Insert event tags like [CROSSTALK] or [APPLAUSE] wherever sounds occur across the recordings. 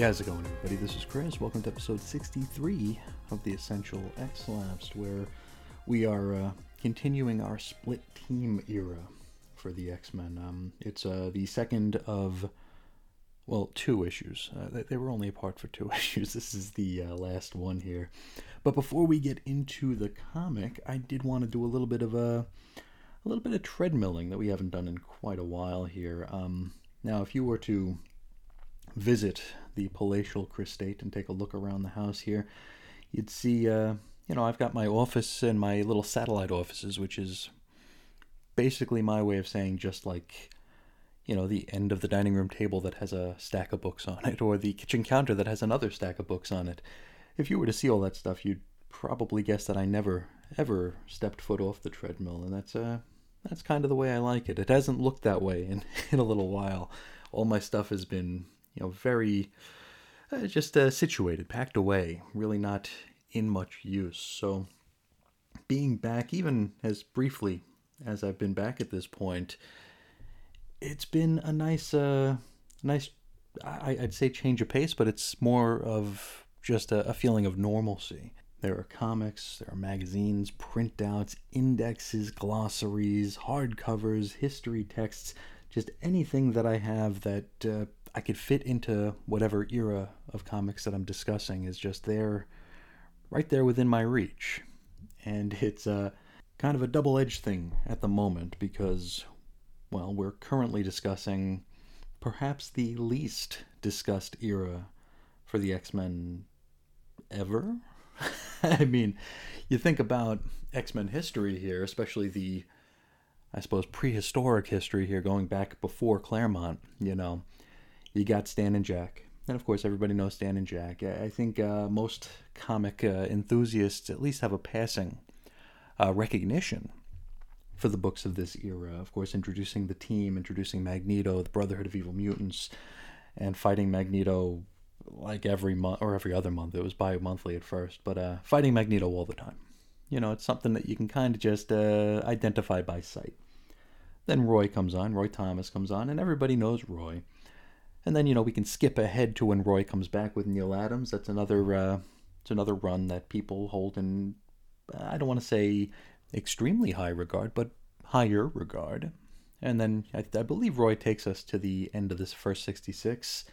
How's it going, everybody? This is Chris. Welcome to episode 63 of the Essential X Lapsed, where we are uh, continuing our split team era for the X Men. Um, it's uh, the second of, well, two issues. Uh, they, they were only apart for two [LAUGHS] issues. This is the uh, last one here. But before we get into the comic, I did want to do a little bit of a, a little bit of treadmilling that we haven't done in quite a while here. Um, now, if you were to visit the palatial Christate and take a look around the house here, you'd see, uh, you know, I've got my office and my little satellite offices, which is basically my way of saying just like, you know, the end of the dining room table that has a stack of books on it, or the kitchen counter that has another stack of books on it. If you were to see all that stuff, you'd probably guess that I never, ever stepped foot off the treadmill, and that's uh, that's kind of the way I like it. It hasn't looked that way in, [LAUGHS] in a little while. All my stuff has been you know, very uh, just uh, situated, packed away, really not in much use. So, being back, even as briefly as I've been back at this point, it's been a nice, uh, nice, I, would say change of pace, but it's more of just a, a feeling of normalcy. There are comics, there are magazines, printouts, indexes, glossaries, hardcovers, history texts, just anything that I have that uh, I could fit into whatever era of comics that I'm discussing is just there, right there within my reach. And [LAUGHS] it's a kind of a double edged thing at the moment because, well, we're currently discussing perhaps the least discussed era for the X Men ever. [LAUGHS] I mean, you think about X Men history here, especially the, I suppose, prehistoric history here, going back before Claremont, you know you got Stan and Jack. And of course, everybody knows Stan and Jack. I think uh, most comic uh, enthusiasts at least have a passing uh, recognition for the books of this era. Of course, introducing the team, introducing Magneto, the Brotherhood of Evil Mutants, and fighting Magneto like every month or every other month. It was bi monthly at first, but uh, fighting Magneto all the time. You know, it's something that you can kind of just uh, identify by sight. Then Roy comes on, Roy Thomas comes on, and everybody knows Roy. And then you know we can skip ahead to when Roy comes back with Neal Adams. That's another uh, it's another run that people hold in I don't want to say extremely high regard, but higher regard. And then I, I believe Roy takes us to the end of this first 66.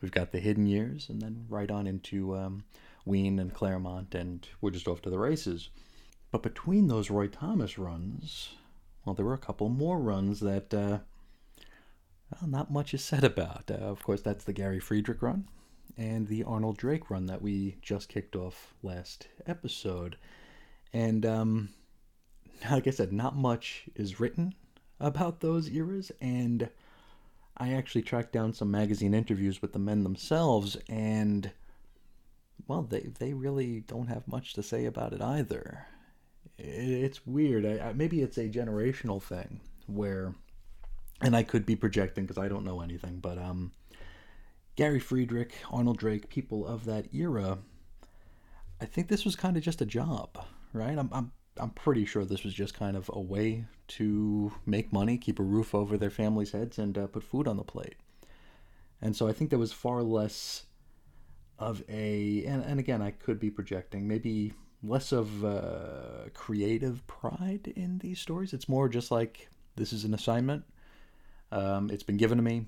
We've got the hidden years, and then right on into um, Wein and Claremont, and we're just off to the races. But between those Roy Thomas runs, well, there were a couple more runs that uh, well, not much is said about. Uh, of course, that's the Gary Friedrich run and the Arnold Drake run that we just kicked off last episode. And um, [LAUGHS] like I said, not much is written about those eras. And I actually tracked down some magazine interviews with the men themselves, and well, they they really don't have much to say about it either. It's weird. I, I, maybe it's a generational thing where and I could be projecting because I don't know anything, but um, Gary Friedrich, Arnold Drake, people of that era, I think this was kind of just a job, right? I'm, I'm, I'm pretty sure this was just kind of a way to make money, keep a roof over their families' heads, and uh, put food on the plate. And so I think there was far less of a, and, and again, I could be projecting, maybe less of uh, creative pride in these stories. It's more just like this is an assignment um, it's been given to me.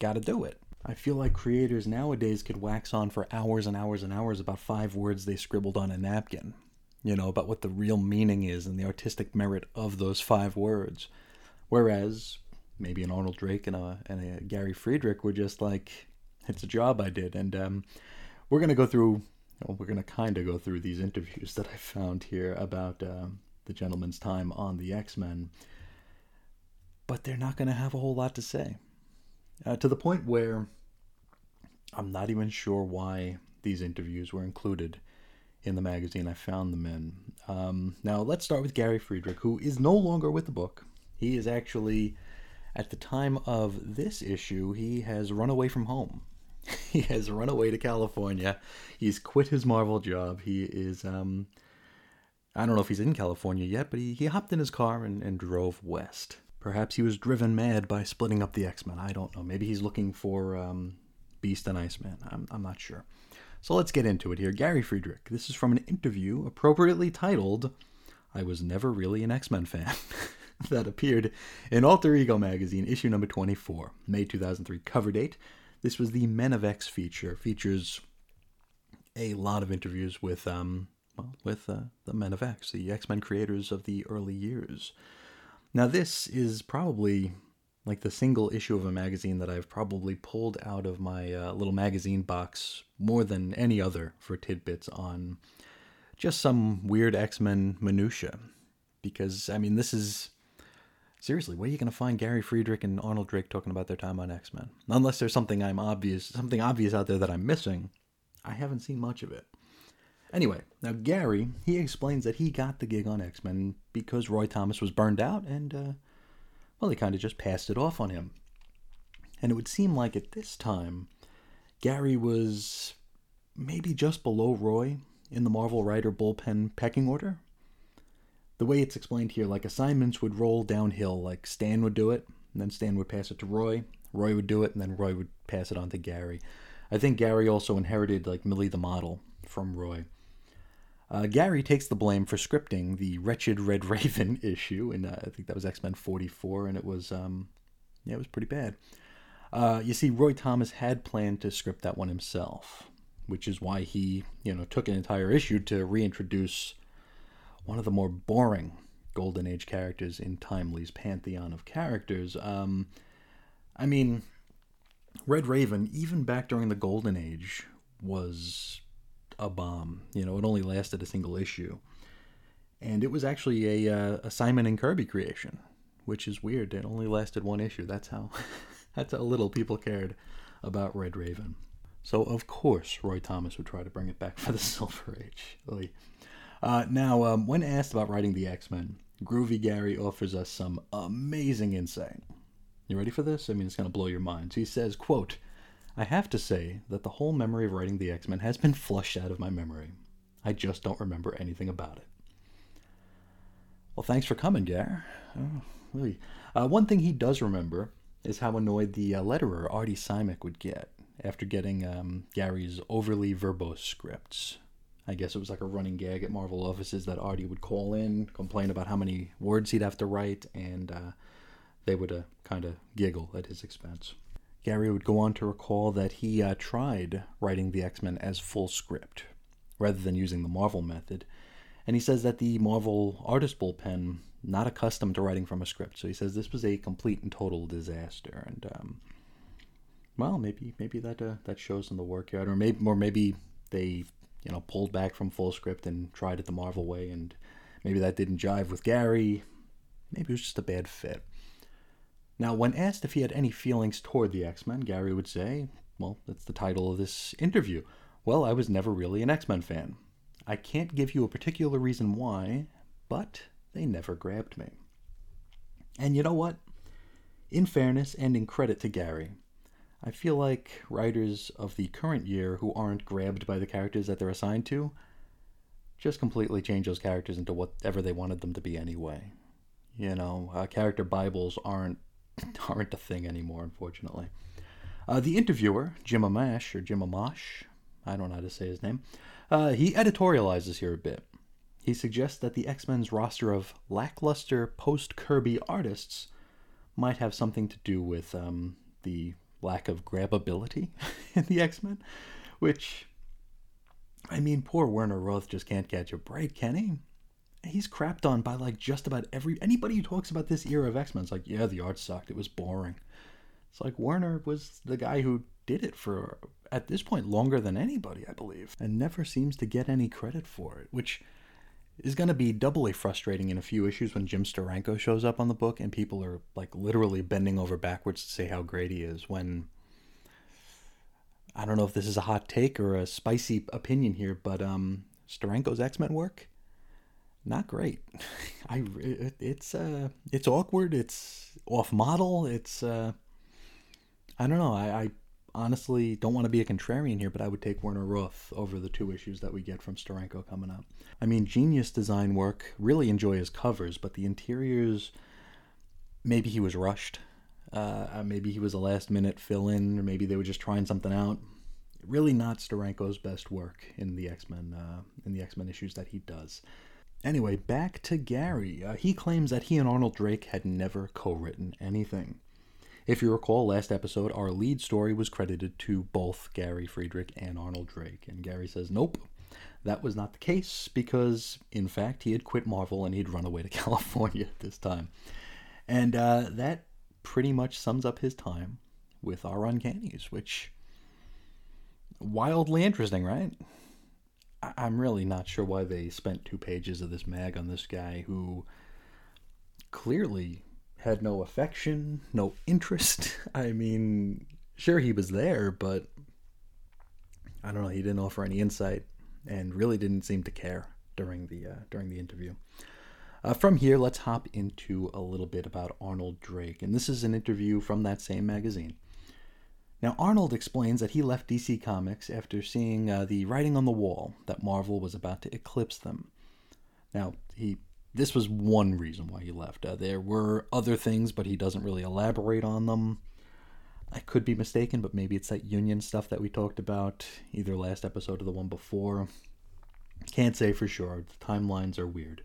Got to do it. I feel like creators nowadays could wax on for hours and hours and hours about five words they scribbled on a napkin, you know, about what the real meaning is and the artistic merit of those five words. Whereas maybe an Arnold Drake and a, and a Gary Friedrich were just like, it's a job I did. And um, we're going to go through, well, we're going to kind of go through these interviews that I found here about um, the gentleman's time on the X Men but they're not going to have a whole lot to say. Uh, to the point where I'm not even sure why these interviews were included in the magazine I found them in. Um, now, let's start with Gary Friedrich, who is no longer with the book. He is actually, at the time of this issue, he has run away from home. [LAUGHS] he has run away to California. He's quit his Marvel job. He is, um, I don't know if he's in California yet, but he, he hopped in his car and, and drove west. Perhaps he was driven mad by splitting up the X Men. I don't know. Maybe he's looking for um, Beast and Iceman. I'm, I'm not sure. So let's get into it here. Gary Friedrich. This is from an interview appropriately titled I Was Never Really an X Men Fan. [LAUGHS] that appeared in Alter Ego magazine, issue number 24, May 2003, cover date. This was the Men of X feature. Features a lot of interviews with um well with uh, the Men of X, the X Men creators of the early years. Now this is probably like the single issue of a magazine that I've probably pulled out of my uh, little magazine box more than any other for tidbits on just some weird X Men minutia. Because I mean, this is seriously, where are you going to find Gary Friedrich and Arnold Drake talking about their time on X Men? Unless there's something I'm obvious, something obvious out there that I'm missing. I haven't seen much of it. Anyway, now Gary, he explains that he got the gig on X Men because Roy Thomas was burned out, and uh, well, he kind of just passed it off on him. And it would seem like at this time, Gary was maybe just below Roy in the Marvel writer bullpen pecking order the way it's explained here, like assignments would roll downhill. Like Stan would do it, and then Stan would pass it to Roy. Roy would do it, and then Roy would pass it on to Gary. I think Gary also inherited like Millie the model from Roy. Uh, Gary takes the blame for scripting the wretched Red [LAUGHS] Raven issue, and uh, I think that was X Men 44, and it was um, yeah, it was pretty bad. Uh, you see, Roy Thomas had planned to script that one himself, which is why he you know took an entire issue to reintroduce one of the more boring Golden Age characters in Timely's pantheon of characters. Um, I mean, Red Raven, even back during the Golden Age, was a bomb. You know, it only lasted a single issue. And it was actually a, uh, a Simon and Kirby creation, which is weird. It only lasted one issue. That's how [LAUGHS] that's how little people cared about Red Raven. So of course Roy Thomas would try to bring it back for the [LAUGHS] Silver Age. Uh, now, um, when asked about writing the X Men, Groovy Gary offers us some amazing insight. You ready for this? I mean, it's going to blow your mind. So he says, quote, I have to say that the whole memory of writing the X Men has been flushed out of my memory. I just don't remember anything about it. Well, thanks for coming, Gar. Oh, really. Uh, one thing he does remember is how annoyed the uh, letterer, Artie Simek, would get after getting um, Gary's overly verbose scripts. I guess it was like a running gag at Marvel offices that Artie would call in, complain about how many words he'd have to write, and uh, they would uh, kind of giggle at his expense. Gary would go on to recall that he uh, tried writing the X Men as full script rather than using the Marvel method. And he says that the Marvel artist bullpen, not accustomed to writing from a script, so he says this was a complete and total disaster. And um, well, maybe maybe that uh, that shows in the work yard, or maybe or maybe they you know, pulled back from full script and tried it the Marvel way, and maybe that didn't jive with Gary. Maybe it was just a bad fit. Now, when asked if he had any feelings toward the X Men, Gary would say, well, that's the title of this interview. Well, I was never really an X Men fan. I can't give you a particular reason why, but they never grabbed me. And you know what? In fairness and in credit to Gary, I feel like writers of the current year who aren't grabbed by the characters that they're assigned to just completely change those characters into whatever they wanted them to be anyway. You know, uh, character bibles aren't [LAUGHS] aren't a thing anymore, unfortunately. Uh, the interviewer, Jim Amash or Jim Amash, I don't know how to say his name. Uh, he editorializes here a bit. He suggests that the X Men's roster of lackluster post Kirby artists might have something to do with um, the lack of grabability [LAUGHS] in the X Men, which, I mean, poor Werner Roth just can't catch a break, can he? He's crapped on by like just about every anybody who talks about this era of X Men. It's like, yeah, the art sucked. It was boring. It's like Werner was the guy who did it for at this point longer than anybody, I believe, and never seems to get any credit for it, which is going to be doubly frustrating in a few issues when Jim Steranko shows up on the book and people are like literally bending over backwards to say how great he is when I don't know if this is a hot take or a spicy opinion here, but um Steranko's X-Men work not great. [LAUGHS] I it, it's uh it's awkward, it's off model, it's uh I don't know. I, I honestly don't want to be a contrarian here, but I would take Werner Roth over the two issues that we get from Steranko coming up. I mean, genius design work. Really enjoy his covers, but the interiors, maybe he was rushed. Uh, uh, maybe he was a last minute fill in, or maybe they were just trying something out. Really, not Steranko's best work in the X Men uh, in the X Men issues that he does. Anyway, back to Gary. Uh, he claims that he and Arnold Drake had never co-written anything. If you recall, last episode, our lead story was credited to both Gary Friedrich and Arnold Drake, and Gary says, "Nope, that was not the case because, in fact, he had quit Marvel and he'd run away to [LAUGHS] California at this time. And uh, that pretty much sums up his time with our Uncannies, which wildly interesting, right? I'm really not sure why they spent two pages of this mag on this guy who clearly had no affection, no interest. [LAUGHS] I mean, sure he was there, but I don't know. He didn't offer any insight and really didn't seem to care during the uh, during the interview. Uh, from here, let's hop into a little bit about Arnold Drake, and this is an interview from that same magazine. Now, Arnold explains that he left DC Comics after seeing uh, the writing on the wall that Marvel was about to eclipse them. Now, he this was one reason why he left. Uh, there were other things, but he doesn't really elaborate on them. I could be mistaken, but maybe it's that union stuff that we talked about, either last episode or the one before. Can't say for sure. The timelines are weird.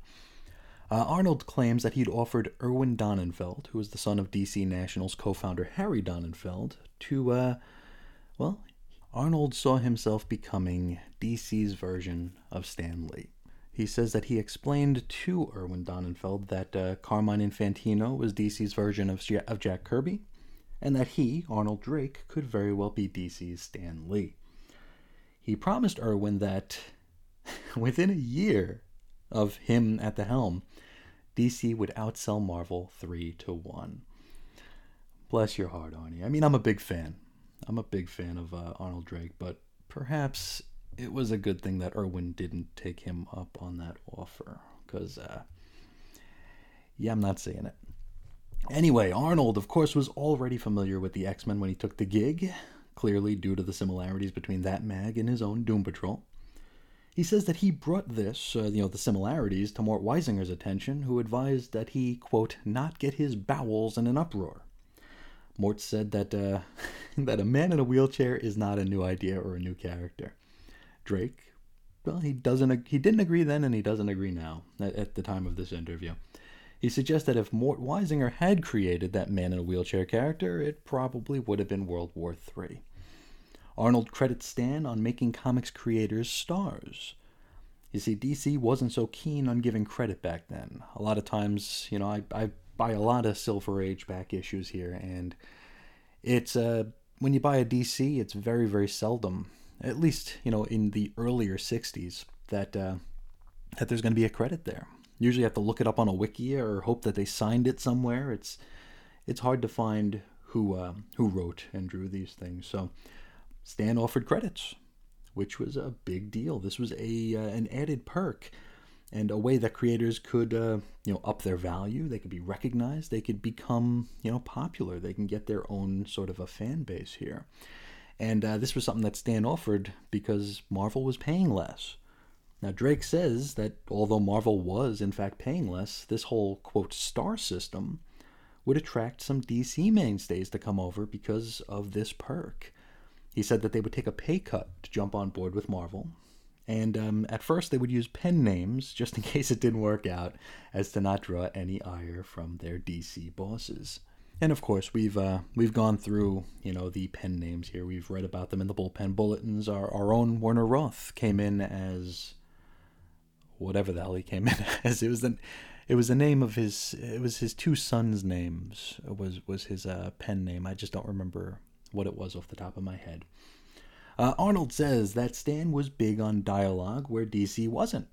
Uh, Arnold claims that he'd offered Irwin Donenfeld, who was the son of DC National's co founder Harry Donenfeld, to, uh, well, Arnold saw himself becoming DC's version of Stan Lee. He says that he explained to Irwin Donenfeld that uh, Carmine Infantino was DC's version of, of Jack Kirby, and that he, Arnold Drake, could very well be DC's Stan Lee. He promised Irwin that [LAUGHS] within a year of him at the helm, DC would outsell Marvel 3 to 1. Bless your heart, Arnie. I mean, I'm a big fan. I'm a big fan of uh, Arnold Drake, but perhaps it was a good thing that Irwin didn't take him up on that offer. Because, uh, yeah, I'm not saying it. Anyway, Arnold, of course, was already familiar with the X Men when he took the gig, clearly due to the similarities between that mag and his own Doom Patrol. He says that he brought this, uh, you know, the similarities, to Mort Weisinger's attention, who advised that he, quote, not get his bowels in an uproar. Mort said that uh, [LAUGHS] that a man in a wheelchair is not a new idea or a new character. Drake, well, he doesn't, he didn't agree then, and he doesn't agree now at, at the time of this interview. He suggests that if Mort Weisinger had created that man in a wheelchair character, it probably would have been World War III. Arnold credits Stan on making comics creators stars. You see, DC wasn't so keen on giving credit back then. A lot of times, you know, I, I buy a lot of Silver Age back issues here, and it's uh, when you buy a DC, it's very, very seldom, at least you know in the earlier '60s, that uh, that there's going to be a credit there. Usually, you have to look it up on a wiki or hope that they signed it somewhere. It's it's hard to find who uh, who wrote and drew these things. So Stan offered credits, which was a big deal. This was a uh, an added perk and a way that creators could uh, you know up their value. They could be recognized. They could become you know popular. They can get their own sort of a fan base here. And uh, this was something that Stan offered because Marvel was paying less. Now, Drake says that although Marvel was, in fact, paying less, this whole, quote, star system would attract some DC mainstays to come over because of this perk. He said that they would take a pay cut to jump on board with Marvel, and um, at first they would use pen names just in [LAUGHS] case it didn't work out, as to not draw any ire from their DC bosses. And of course, we've uh, we've gone through you know the pen names here. We've read about them in the bullpen bulletins. Our our own Werner Roth came in as whatever the hell he came [LAUGHS] in as. It was the it was the name of his it was his two sons' names was was his uh, pen name. I just don't remember what it was off the top of my head. Uh, Arnold says that Stan was big on dialogue where DC wasn't.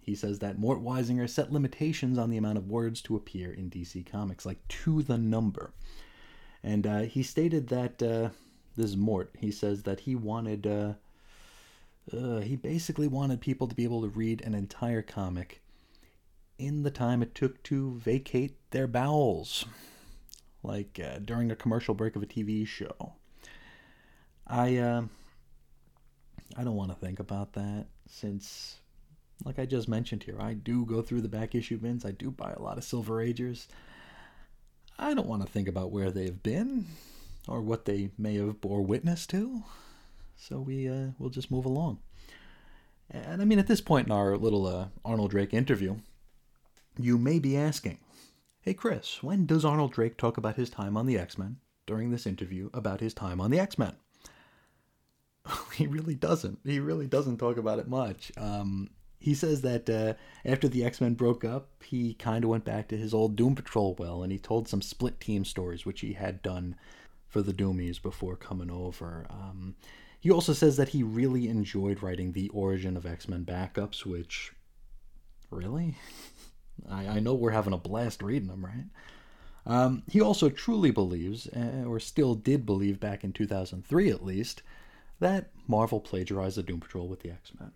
He says that Mort Weisinger set limitations on the amount of words to appear in DC Comics, like to the number. And uh, he stated that uh, this is Mort. He says that he wanted uh, uh, he basically wanted people to be able to read an entire comic in the time it took to vacate their bowels, like uh, during a commercial break of a TV show. I uh, I don't want to think about that since, like I just mentioned here, I do go through the back issue bins. I do buy a lot of Silver Agers. I don't want to think about where they've been or what they may have bore witness to. So we uh, we'll just move along. And I mean, at this point in our little uh, Arnold Drake interview, you may be asking, "Hey, Chris, when does Arnold Drake talk about his time on the X Men during this interview about his time on the X Men?" [LAUGHS] he really doesn't. He really doesn't talk about it much. Um, he says that uh, after the X Men broke up, he kind of went back to his old Doom Patrol well, and he told some split team stories, which he had done for the Doomies before coming over. Um, he also says that he really enjoyed writing the origin of X Men backups, which, really? [LAUGHS] I, I know we're having a blast reading them, right? Um, he also truly believes, uh, or still did believe back in 2003 at least, that Marvel plagiarized the Doom Patrol with the X Men.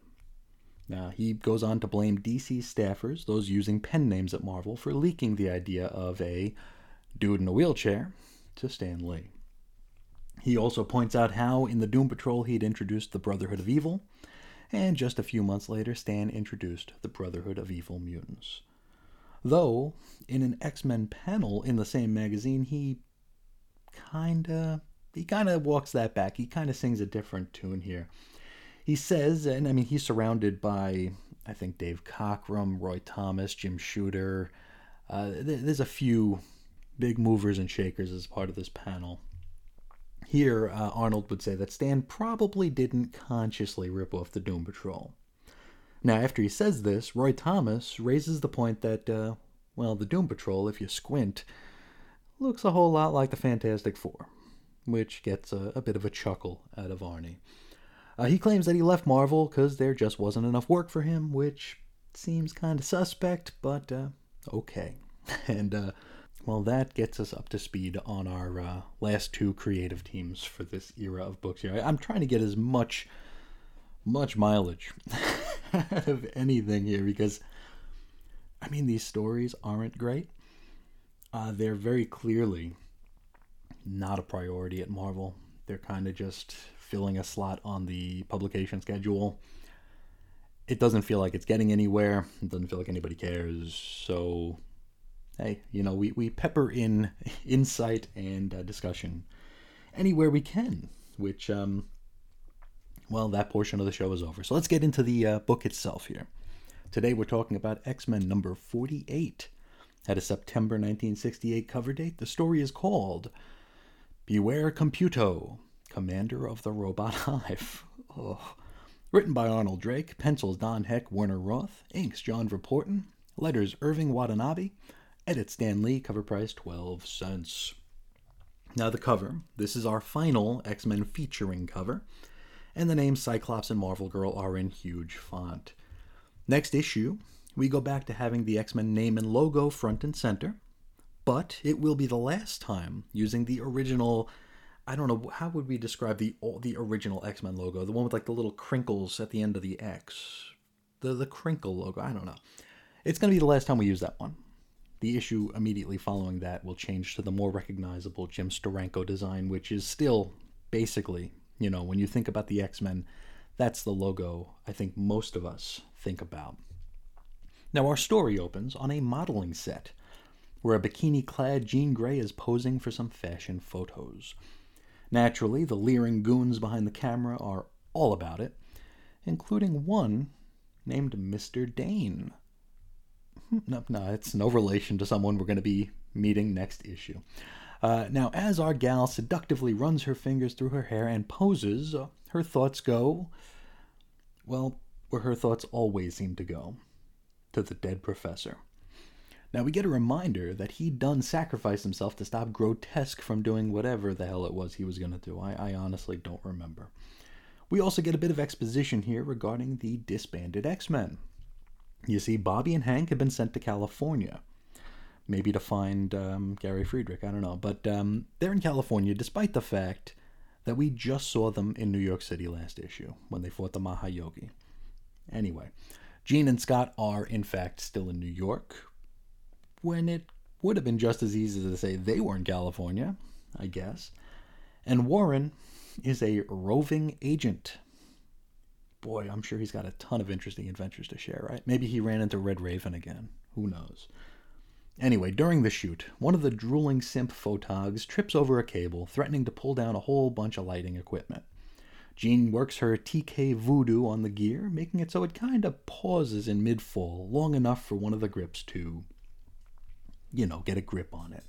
Now, he goes on to blame DC staffers, those using pen names at Marvel, for leaking the idea of a dude in a wheelchair to Stan Lee. He also points out how in the Doom Patrol he'd introduced the Brotherhood of Evil, and just a few months later, Stan introduced the Brotherhood of Evil Mutants. Though, in an X Men panel in the same magazine, he kinda he kinda walks that back. He kinda sings a different tune here. He says, and I mean he's surrounded by I think Dave Cockrum, Roy Thomas, Jim Shooter. Uh, there's a few big movers and shakers as part of this panel. Here, uh, Arnold would say that Stan probably didn't consciously rip off the Doom Patrol. Now, after he says this, Roy Thomas raises the point that, uh, well, the Doom Patrol, if you squint, looks a whole lot like the Fantastic Four, which gets a, a bit of a chuckle out of Arnie. Uh, he claims that he left Marvel because there just wasn't enough work for him, which seems kind of suspect, but uh, okay. [LAUGHS] and uh, well, that gets us up to speed on our uh, last two creative teams for this era of books here. I'm trying to get as much, much mileage out [LAUGHS] of anything here because, I mean, these stories aren't great. Uh, they're very clearly not a priority at Marvel. They're kind of just filling a slot on the publication schedule. It doesn't feel like it's getting anywhere. It doesn't feel like anybody cares. So hey, you know, we, we pepper in [LAUGHS] insight and uh, discussion anywhere we can, which, um, well, that portion of the show is over. So let's get into the uh, book itself here. Today we're talking about X Men number 48. Had a September 1968 cover date. The story is called Beware Computo, Commander of the Robot [LAUGHS] Hive. Oh. Written by Arnold Drake, pencils Don Heck, Werner Roth, inks John Verpoorten, letters Irving Watanabe, Edit Stan Lee, cover price 12 cents. Now, the cover. This is our final X Men featuring cover, and the names Cyclops and Marvel Girl are in huge font. Next issue, we go back to having the X Men name and logo front and center, but it will be the last time using the original. I don't know how would we describe the the original X Men logo, the one with like the little crinkles at the end of the X, the the crinkle logo. I don't know. It's gonna be the last time we use that one. The issue immediately following that will change to the more recognizable Jim Steranko design, which is still basically, you know, when you think about the X Men, that's the logo I think most of us think about. Now, our story opens on a modeling set where a bikini clad Jean Grey is posing for some fashion photos. Naturally, the leering goons behind the camera are all about it, including one named Mr. Dane. Hmm, no, no, it's no relation to someone we're going to be meeting next issue. Uh, now, as our gal seductively runs her fingers through her hair and poses, uh, her thoughts go, well, where her thoughts always seem to go to the dead professor. Now, we get a reminder that he'd done sacrifice himself to stop Grotesque from doing whatever the hell it was he was going to do. I, I honestly don't remember. We also get a bit of exposition here regarding the disbanded X Men. You see, Bobby and Hank have been sent to California, maybe to find um, Gary Friedrich. I don't know, but um, they're in California, despite the fact that we just saw them in New York City last issue when they fought the Mahayogi. Anyway, Jean and Scott are in fact still in New York, when it would have been just as easy to say they were in California, I guess. And Warren is a roving agent boy, I'm sure he's got a ton of interesting adventures to share, right? Maybe he ran into Red Raven again. Who knows? Anyway, during the shoot, one of the drooling simp photogs trips over a cable, threatening to pull down a whole bunch of lighting equipment. Jean works her TK voodoo on the gear, making it so it kind of pauses in mid fall long enough for one of the grips to, you know, get a grip on it.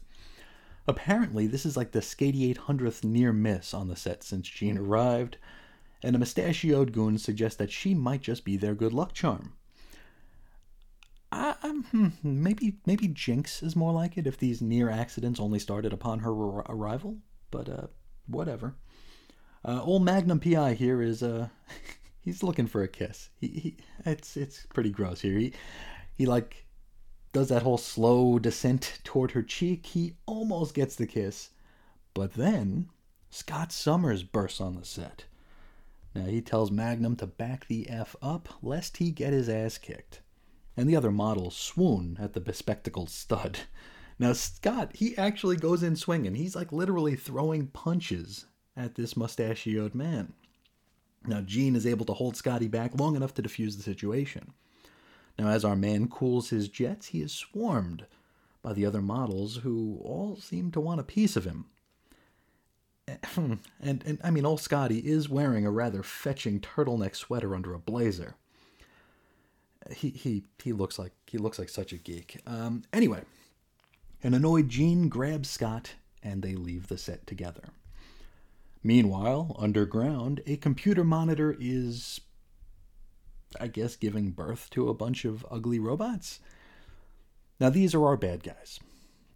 Apparently, this is like the Skady 800th near miss on the set since Jean arrived, and a mustachioed goon suggests that she might just be their good luck charm. I, hmm, maybe maybe Jinx is more like it if these near accidents only started upon her arrival, but uh, whatever. Uh, old Magnum PI here is uh, [LAUGHS] he's looking for a kiss. He, he it's it's pretty gross here. He he like does that whole slow descent toward her cheek. He almost gets the kiss, but then Scott Summers bursts on the set. Now he tells Magnum to back the f up lest he get his ass kicked and the other models swoon at the bespectacled stud. Now, Scott, he actually goes in swinging. He's like literally throwing punches at this mustachioed man. Now, Jean is able to hold Scotty back long enough to defuse the situation. Now, as our man cools his jets, he is swarmed by the other models who all seem to want a piece of him. [CLEARS THROAT] And, and I mean, old Scotty is wearing a rather fetching turtleneck sweater under a blazer he he he looks like he looks like such a geek. Um, anyway, an annoyed Jean grabs Scott and they leave the set together. Meanwhile, underground, a computer monitor is, I guess, giving birth to a bunch of ugly robots. Now, these are our bad guys.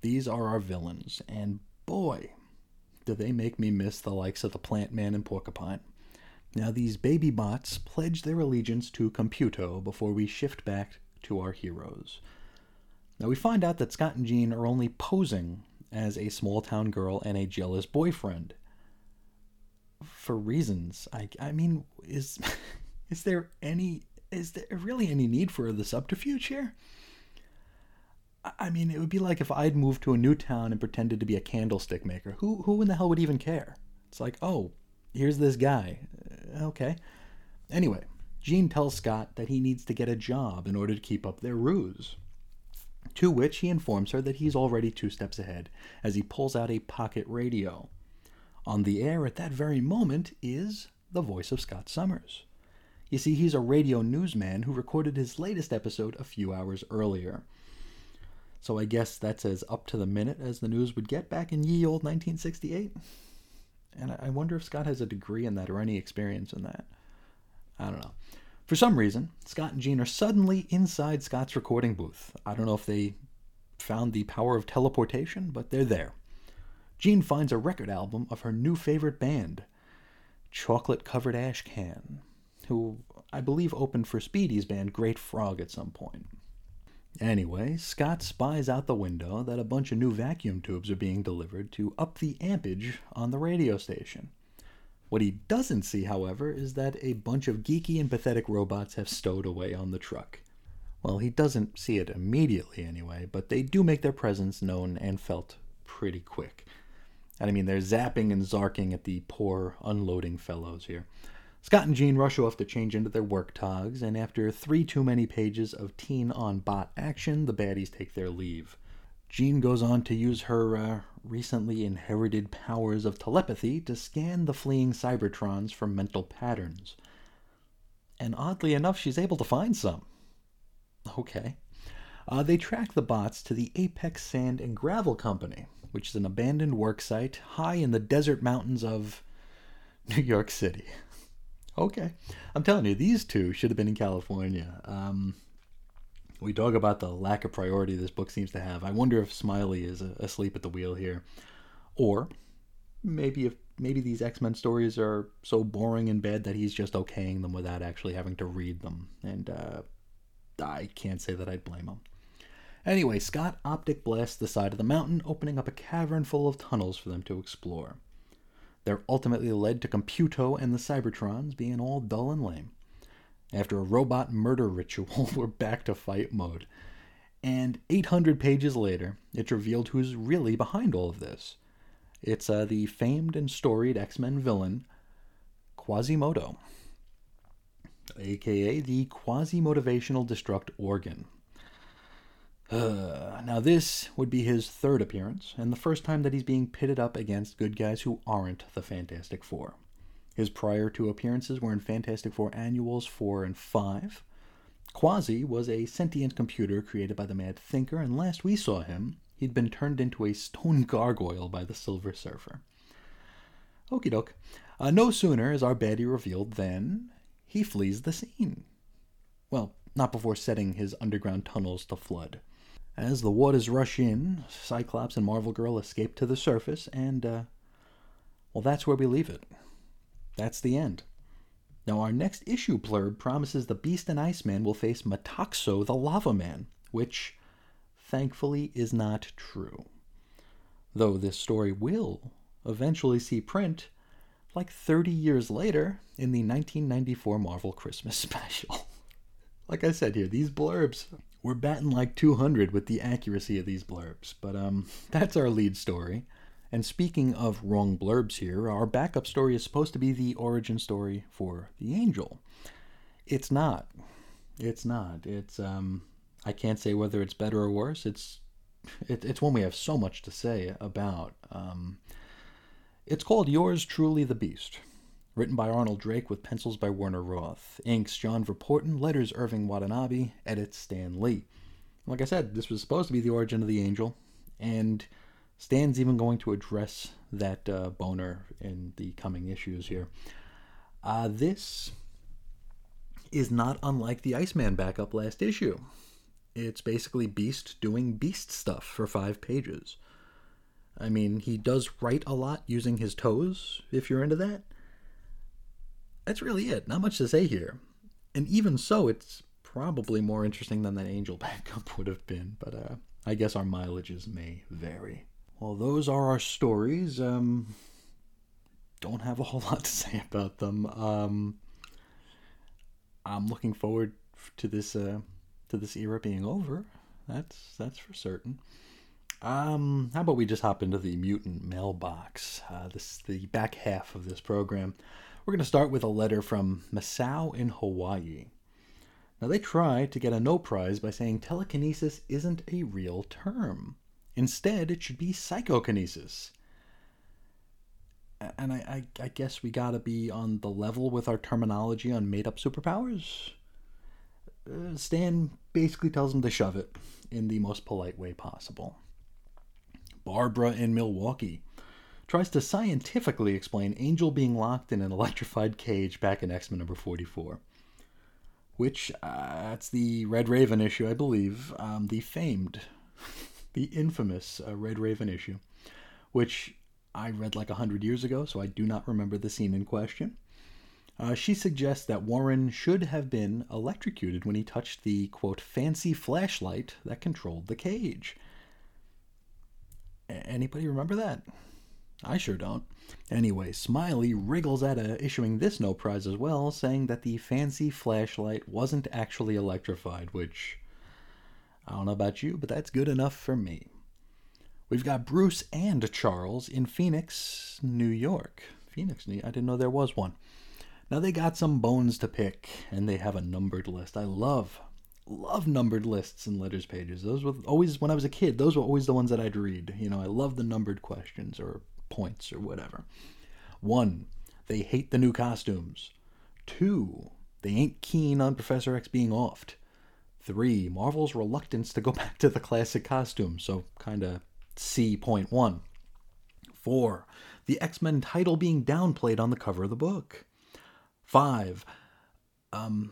These are our villains, and boy, do they make me miss the likes of the Plant Man and Porcupine. Now, these baby bots pledge their allegiance to Computo before we shift back to our heroes. Now, we find out that Scott and Jean are only posing as a small town girl and a jealous boyfriend. For reasons. I, I mean, is, [LAUGHS] is there any. Is there really any need for the subterfuge here? I mean, it would be like if I'd moved to a new town and pretended to be a candlestick maker. Who, who in the hell would even care? It's like, oh, here's this guy okay. Anyway, Jean tells Scott that he needs to get a job in order to keep up their ruse. To which he informs her that he's already two steps ahead as he pulls out a pocket radio. On the air at that very moment is the voice of Scott Summers. You see, he's a radio newsman who recorded his latest episode a few hours earlier. So I guess that's as up to the minute as the news would get back in ye old 1968. And I wonder if Scott has a degree in that or any experience in that. I don't know. For some reason, Scott and Jean are suddenly inside Scott's recording booth. I don't know if they found the power of teleportation, but they're there. Jean finds a record album of her new favorite band, Chocolate Covered Ash Can, who I believe opened for Speedy's band Great Frog at some point. Anyway, Scott spies out the window that a bunch of new vacuum tubes are being delivered to up the ampage on the radio station. What he doesn't see, however, is that a bunch of geeky and pathetic robots have stowed away on the truck. Well, he doesn't see it immediately anyway, but they do make their presence known and felt pretty quick. And I mean, they're zapping and zarking at the poor, unloading fellows here. Scott and Jean rush off to change into their work togs, and after three too many pages of teen on bot action, the baddies take their leave. Jean goes on to use her uh, recently inherited powers of telepathy to scan the fleeing Cybertrons for mental patterns. And oddly enough, she's able to find some. Okay. Uh, they track the bots to the Apex Sand and Gravel Company, which is an abandoned worksite high in the desert mountains of New York City. Okay. I'm telling you, these two should have been in California. Um, we talk about the lack of priority this book seems to have. I wonder if Smiley is asleep at the wheel here. Or maybe if maybe these X-Men stories are so boring and bad that he's just okaying them without actually having to read them. And uh, I can't say that I'd blame him. Anyway, Scott optic blasts the side of the mountain, opening up a cavern full of tunnels for them to explore. They're ultimately led to Computo and the Cybertrons being all dull and lame. After a robot murder ritual, [LAUGHS] we're back to fight mode. And 800 pages later, it's revealed who's really behind all of this. It's uh, the famed and storied X Men villain, Quasimodo, aka the Quasi Motivational Destruct Organ. Uh, now, this would be his third appearance, and the first time that he's being pitted up against good guys who aren't the Fantastic Four. His prior two appearances were in Fantastic Four Annuals 4 and 5. Quasi was a sentient computer created by the Mad Thinker, and last we saw him, he'd been turned into a stone gargoyle by the Silver Surfer. Okie doke. Uh, no sooner is our baddie revealed than he flees the scene. Well, not before setting his underground tunnels to flood. As the waters rush in, Cyclops and Marvel Girl escape to the surface, and, uh, well, that's where we leave it. That's the end. Now, our next issue blurb promises the Beast and Iceman will face Metaxo the Lava Man, which, thankfully, is not true. Though this story will eventually see print like 30 years later in the 1994 Marvel Christmas [LAUGHS] special. like I said here, these blurbs we're batting like 200 with the accuracy of these blurbs, but um, [LAUGHS] that's our lead story. And speaking of wrong blurbs here, our backup story is supposed to be the origin story for the angel. It's not. It's not. It's um I can't say whether it's better or worse. It's it, it's one we have so much to say about. Um, it's called Yours Truly the Beast. Written by Arnold Drake with pencils by Werner Roth. Inks John Verpoorten, letters Irving Watanabe, edits Stan Lee. Like I said, this was supposed to be the origin of the angel, and Stan's even going to address that uh, boner in the coming issues here. Uh, this is not unlike the Iceman backup last issue. It's basically Beast doing Beast stuff for five pages. I mean, he does write a lot using his toes, if you're into that that's really it. Not much to say here. And even so, it's probably more interesting than that Angel [LAUGHS] backup would have been, but uh, I guess our mileages may vary. Well, those are our stories. Um, don't have a whole [LAUGHS] lot to say about them. Um, I'm looking forward to this uh, to this era being over. That's that's for certain. Um, how about we just hop into the mutant mailbox? Uh, this the back half of this program. We're going to start with a letter from Masao in Hawaii. Now, they try to get a no prize by saying telekinesis isn't a real term. Instead, it should be psychokinesis. And I, I, I guess we gotta be on the level with our terminology on made up superpowers. Uh, Stan basically tells him to shove it in the most polite way possible. Barbara in Milwaukee tries to scientifically explain Angel being locked in an electrified cage back in X Men number 44. Which, uh, that's the Red Raven issue, I believe. Um, the famed, [LAUGHS] the infamous uh, Red Raven issue, which I read like a hundred years ago, so I do not remember the scene in question. Uh, she suggests that Warren should have been electrocuted when he touched the, quote, fancy flashlight that controlled the cage. Anybody remember that? I sure don't. Anyway, Smiley wriggles at issuing this no prize as well, saying that the fancy flashlight wasn't actually electrified, which I don't know about you, but that's good enough for me. We've got Bruce and Charles in Phoenix, New York. Phoenix, I didn't know there was one. Now they got some bones to pick, and they have a numbered list. I love, love numbered lists and letters pages. Those were always, when I was a kid, those were always the ones that I'd read. You know, I love the numbered questions or points or whatever. One, they hate the new costumes. Two, they ain't keen on Professor X being offed. Three, Marvel's reluctance to go [LAUGHS] back to the classic costume, so kinda see point one. Four, the X Men title being downplayed on the cover of the book. Five, um,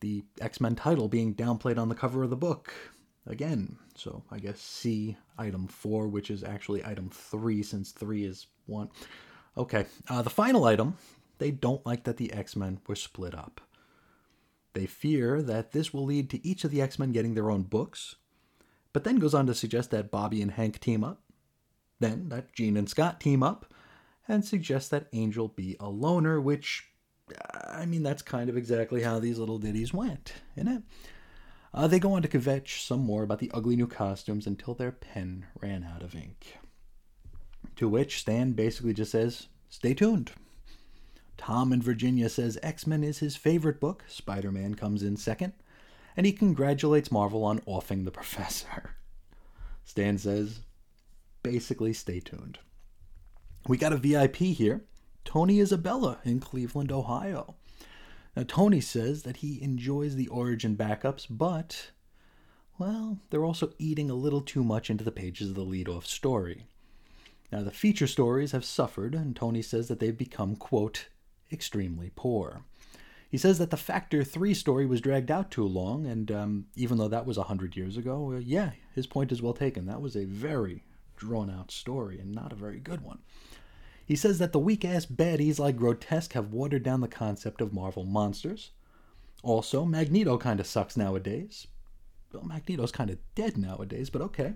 the X Men title being downplayed on the cover of the book again. So I guess C item four, which is actually item three, since three is one. Okay, uh, the final item they don't like that the X Men were split up. They fear that this will lead to each of the X Men getting their own books, but then goes on to suggest that Bobby and Hank team up, then that Jean and Scott team up, and suggests that Angel be a loner, which, I mean, that's kind of exactly how these little ditties went, isn't it? Uh, they go on to kvetch some more about the ugly new costumes until their pen ran out of ink. To which Stan basically just says, stay tuned. Tom in Virginia says X Men is his favorite book, Spider Man comes in second, and he congratulates Marvel on offing the [LAUGHS] professor. Stan says, basically, stay tuned. We got a VIP here, Tony Isabella in Cleveland, Ohio. Now, Tony says that he enjoys the origin backups, but, well, they're also eating a little too much into the pages of the lead off story. Now, the feature stories have suffered, and Tony says that they've become, quote, extremely poor. He says that the Factor 3 story was dragged out too long, and um, even though that was 100 years ago, uh, yeah, his point is well taken. That was a very drawn out story and not a very good one. He says that the weak ass baddies like Grotesque have watered down the concept of Marvel monsters. Also, Magneto kind of sucks nowadays. Well, Magneto's kind of dead nowadays, but okay.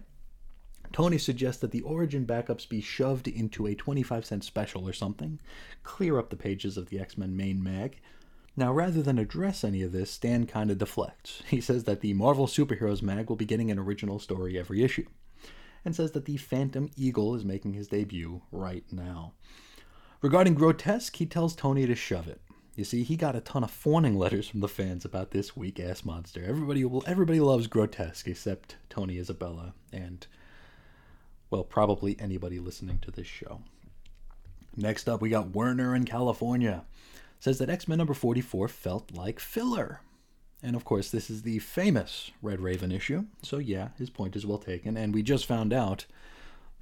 Tony suggests that the origin backups be shoved into a 25 cent special or something, clear up the pages of the X Men main mag. Now, rather than address any of this, Stan kind of deflects. He says that the Marvel Superheroes mag will be getting an original story every issue, and says that the Phantom Eagle is making his debut right now. Regarding Grotesque, he tells Tony to shove it. You see, he got a ton of fawning letters from the fans about this weak ass monster. Everybody will everybody loves Grotesque except Tony Isabella and well, probably anybody listening to this show. Next up, we got Werner in California. Says that X Men number 44 felt like filler. And of course, this is the famous Red Raven issue. So, yeah, his point is well taken. And we just found out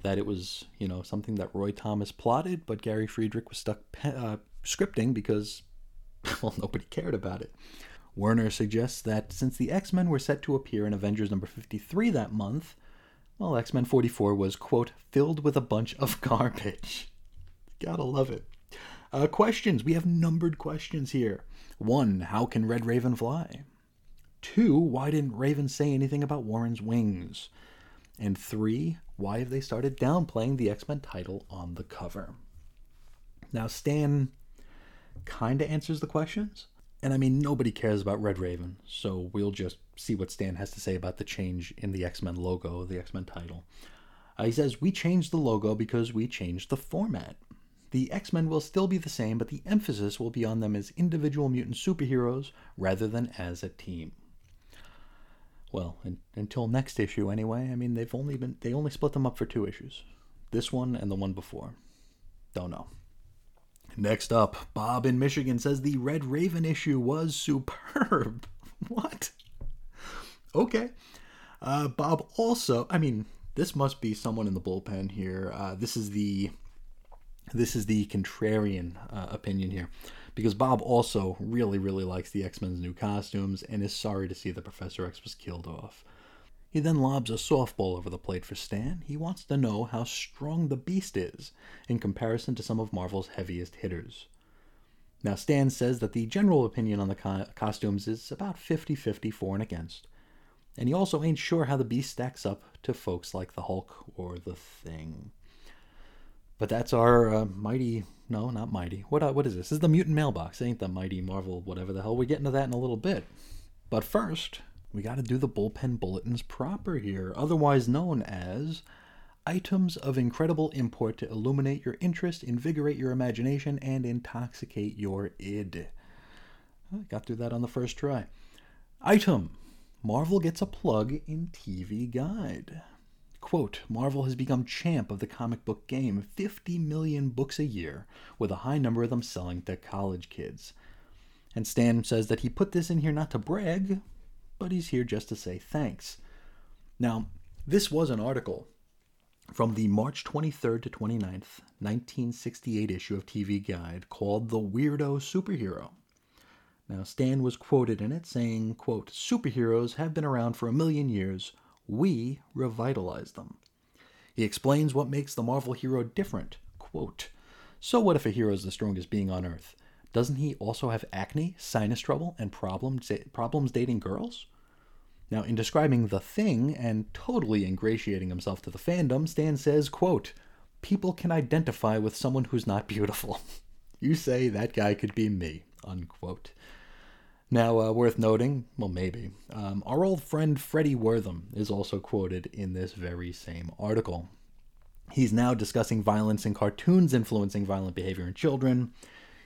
that it was, you know, something that Roy Thomas plotted, but Gary Friedrich was stuck uh, scripting because, [LAUGHS] well, nobody cared about it. Werner suggests that since the X Men were set to appear in Avengers number 53 that month, well, X Men 44 was, quote, filled with a bunch of [LAUGHS] garbage. Gotta love it. Uh, questions. We have numbered questions here. One, how can Red Raven fly? Two, why didn't Raven say anything about Warren's wings? And three, why have they started downplaying the X Men title on the cover? Now, Stan kind of answers the questions. And I mean, nobody cares about Red Raven, so we'll just see what Stan has to say about the change in the X Men logo, the X Men title. Uh, he says, We changed the logo because we changed the format. The X Men will still be the same, but the emphasis will be on them as individual mutant superheroes rather than as a team. Well, in, until next issue, anyway. I mean, they've only been they only split them up for two issues, this one and the one before. Don't know. Next up, Bob in Michigan says the Red Raven issue was superb. [LAUGHS] what? Okay. Uh, Bob also, I mean, this must be someone in the bullpen here. Uh, this is the this is the contrarian uh, opinion here, because Bob also really really likes the X Men's new costumes and is sorry to see that Professor X was killed off. He then lobs a softball over the plate for Stan. He wants to know how strong the Beast is in comparison to some of Marvel's heaviest hitters. Now, Stan says that the general opinion on the co- costumes is about 50 50 for and against. And he also ain't sure how the Beast stacks up to folks like the Hulk or the Thing. But that's our uh, mighty. No, not mighty. What, uh, what is this? This is the Mutant Mailbox. It ain't the mighty Marvel, whatever the hell. We're getting to that in a little bit. But first, we got to do the bullpen bulletins proper here, otherwise known as items of incredible import to illuminate your interest, invigorate your imagination, and intoxicate your id. I got through that on the first try. Item Marvel gets a plug in TV Guide. Quote, Marvel has become champ of the comic book game, 50 million books a year, with a high number of them selling to college kids. And Stan says that he put this in here not to brag, but he's here just to say thanks. Now, this was an article from the March 23rd to 29th, 1968 issue of TV Guide called The Weirdo Superhero. Now, Stan was quoted in it saying, quote, Superheroes have been around for a million years. We revitalize them. He explains what makes the Marvel hero different. Quote, So what if a hero is the strongest being on Earth? Doesn't he also have acne, sinus trouble, and problems, problems dating girls? Now, in describing the thing and totally ingratiating himself to the fandom, Stan says, quote, People can identify with someone who's not beautiful. [LAUGHS] you say that guy could be me, unquote. Now, uh, worth noting, well, maybe, um, our old friend Freddie Wertham is also quoted in this very same article. He's now discussing violence in cartoons influencing violent behavior in children,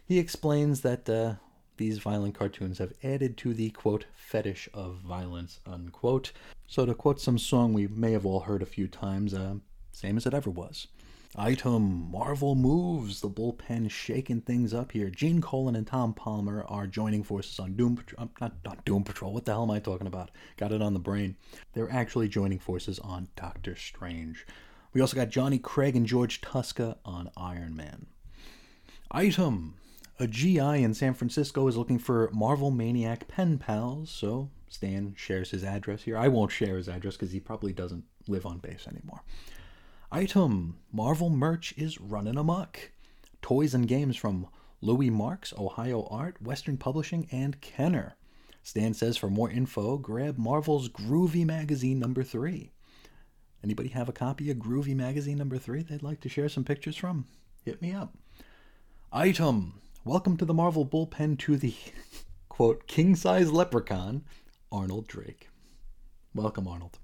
he explains that uh, these violent cartoons have added to the quote fetish of violence unquote. So to quote some song we may have all heard a few times, uh, same as it ever was. Item Marvel moves, the bullpen shaking things up here. Gene Colan and Tom Palmer are joining forces on Doom Patrol. Uh, not, not Doom Patrol, what the hell am I talking about? Got it on the brain. They're actually joining forces on Doctor Strange. We also got Johnny Craig and George Tuska on Iron Man. Item A GI in San Francisco is looking for Marvel Maniac pen pals, so Stan shares his address here. I won't share his address because he probably doesn't live on base anymore. Item Marvel merch is running amok. Toys and games from Louis Marx, Ohio Art, Western Publishing, and Kenner. Stan says for more info, grab Marvel's Groovy Magazine number three. Anybody have a copy of Groovy Magazine number three they'd like to share some pictures from? Hit me up. Item Welcome to the Marvel bullpen to the [LAUGHS] quote king size leprechaun, Arnold Drake. Welcome, Arnold.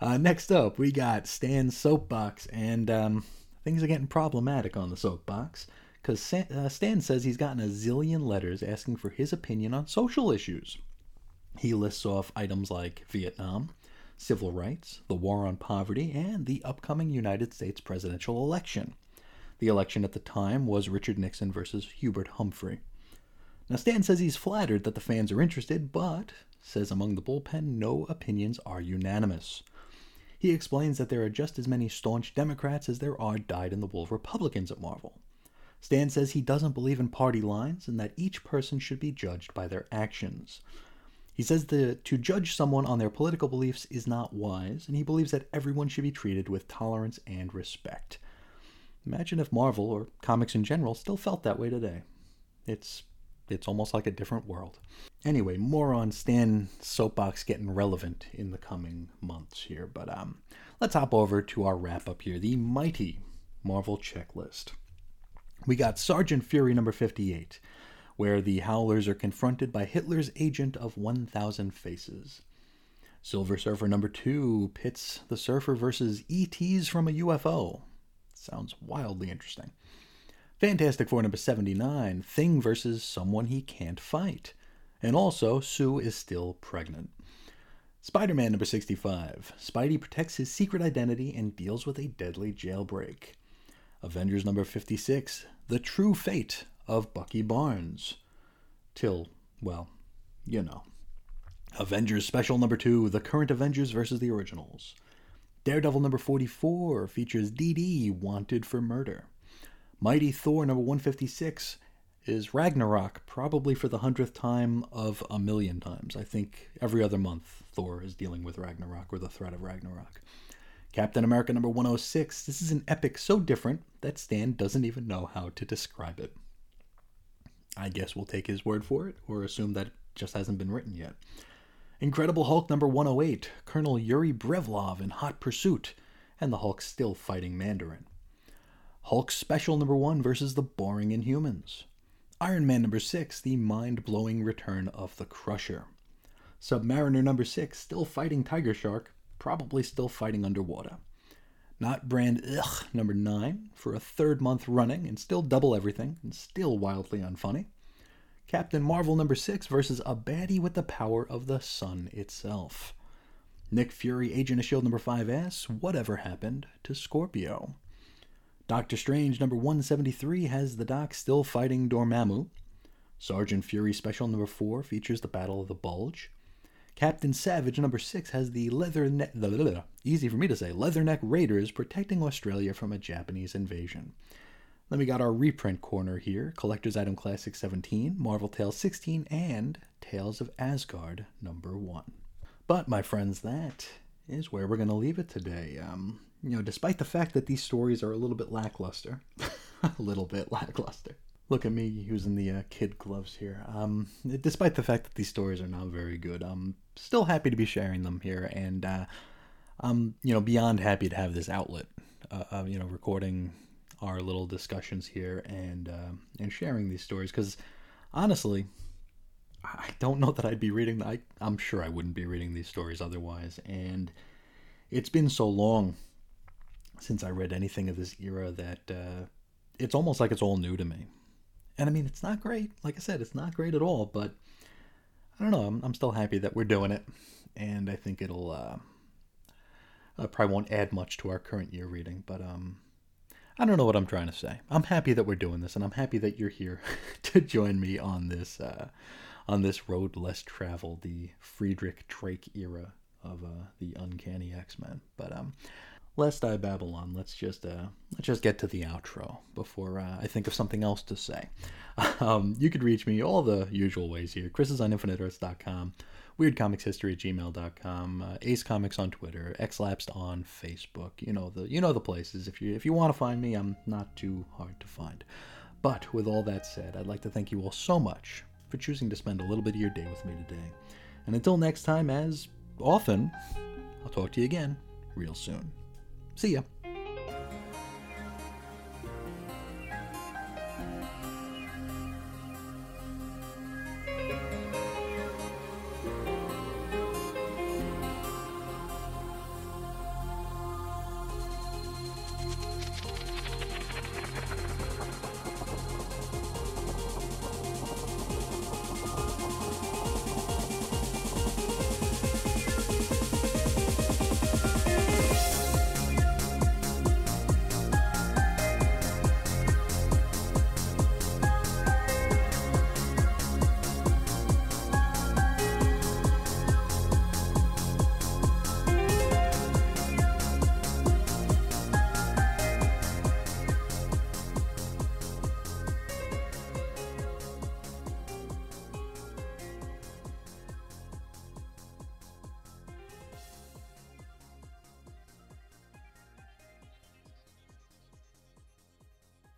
Uh, next up, we got Stan's soapbox, and um, things are getting problematic on the soapbox because uh, Stan says he's gotten a zillion letters asking for his opinion on social issues. He lists off items like Vietnam, civil rights, the war on poverty, and the upcoming United States presidential election. The election at the time was Richard Nixon versus Hubert Humphrey. Now, Stan says he's flattered that the fans are interested, but says among the bullpen, no opinions are unanimous. He explains that there are just as many staunch Democrats as there are dyed in the wool Republicans at Marvel. Stan says he doesn't believe in party lines and that each person should be judged by their actions. He says that to judge someone on their political beliefs is not wise, and he believes that everyone should be treated with tolerance and respect. Imagine if Marvel, or comics in general, still felt that way today. It's it's almost like a different world. Anyway, more on Stan Soapbox getting relevant in the coming months here, but um, let's hop over to our wrap up here the mighty Marvel checklist. We got Sergeant Fury number 58, where the Howlers are confronted by Hitler's agent of 1,000 faces. Silver Surfer number 2 pits the Surfer versus ETs from a UFO. Sounds wildly interesting. Fantastic Four number 79, Thing versus someone he can't fight. And also, Sue is still pregnant. Spider Man number 65, Spidey protects his secret identity and deals with a deadly jailbreak. Avengers number 56, The True Fate of Bucky Barnes. Till, well, you know. Avengers Special number 2, The Current Avengers versus the Originals. Daredevil number 44 features DD wanted for murder. Mighty Thor number 156 is Ragnarok, probably for the hundredth time of a million times. I think every other month Thor is dealing with Ragnarok or the threat of Ragnarok. Captain America number 106. This is an epic so different that Stan doesn't even know how to describe it. I guess we'll take his word for it or assume that it just hasn't been written yet. Incredible Hulk number 108. Colonel Yuri Brevlov in hot pursuit, and the Hulk still fighting Mandarin. Hulk Special number 1 versus the Boring Inhumans. Iron Man number 6, the mind blowing return of the Crusher. Submariner number 6, still fighting Tiger Shark, probably still fighting underwater. Not Brand Ugh number 9, for a third month running and still double everything and still wildly unfunny. Captain Marvel number 6 versus a baddie with the power of the sun itself. Nick Fury Agent of S.H.I.E.L.D. number Five 5S, Whatever Happened to Scorpio. Doctor Strange number 173 has the Doc still fighting Dormammu. Sergeant Fury Special number 4 features the Battle of the Bulge. Captain Savage number 6 has the leather neck [LAUGHS] easy for me to say leatherneck raiders protecting Australia from a Japanese invasion. Then we got our reprint corner here, Collector's Item Classic 17, Marvel Tales 16, and Tales of Asgard number 1. But my friends, that is where we're going to leave it today. Um, you know, despite the fact that these stories are a little bit lackluster, [LAUGHS] a little bit lackluster. Look at me using the uh, kid gloves here. Um, despite the fact that these stories are not very good, I'm still happy to be sharing them here, and uh, I'm you know beyond happy to have this outlet. Uh, you know, recording our little discussions here and uh, and sharing these stories because honestly, I don't know that I'd be reading. I I'm sure I wouldn't be reading these stories otherwise, and it's been so long since I read anything of this era that uh, it's almost like it's all new to me. And I mean, it's not great. Like I said, it's not great at all, but I don't know. I'm, I'm still happy that we're doing it. And I think it'll, uh, I probably won't add much to our current year reading, but, um, I don't know what I'm trying to say. I'm happy that we're doing this, and I'm happy that you're here [LAUGHS] to join me on this uh, on this road less traveled, the Friedrich Drake era of uh, the Uncanny X Men. But um, lest I babble on, let's just uh, let's just get to the outro before uh, I think of something else to say. [LAUGHS] Um, you could reach me all the usual ways here. Chris is on infiniteearths.com weirdcomicshistory at gmail.com, uh, Ace Comics on Twitter, Xlapsed on Facebook. You know the you know the places. If you if you want to find me, I'm not too hard to find. But with all that said, I'd like to thank you all so much for choosing to spend a little bit of your day with me today. And until next time, as often, I'll talk to you again real soon. See ya.